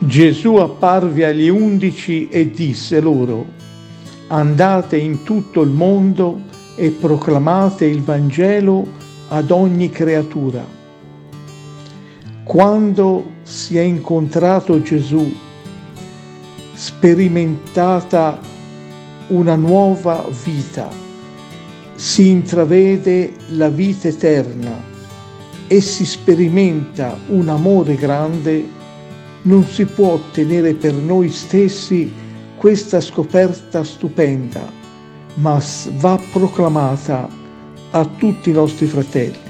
Gesù apparve agli undici e disse loro, andate in tutto il mondo e proclamate il Vangelo ad ogni creatura. Quando si è incontrato Gesù, sperimentata una nuova vita, si intravede la vita eterna e si sperimenta un amore grande non si può ottenere per noi stessi questa scoperta stupenda, ma va proclamata a tutti i nostri fratelli.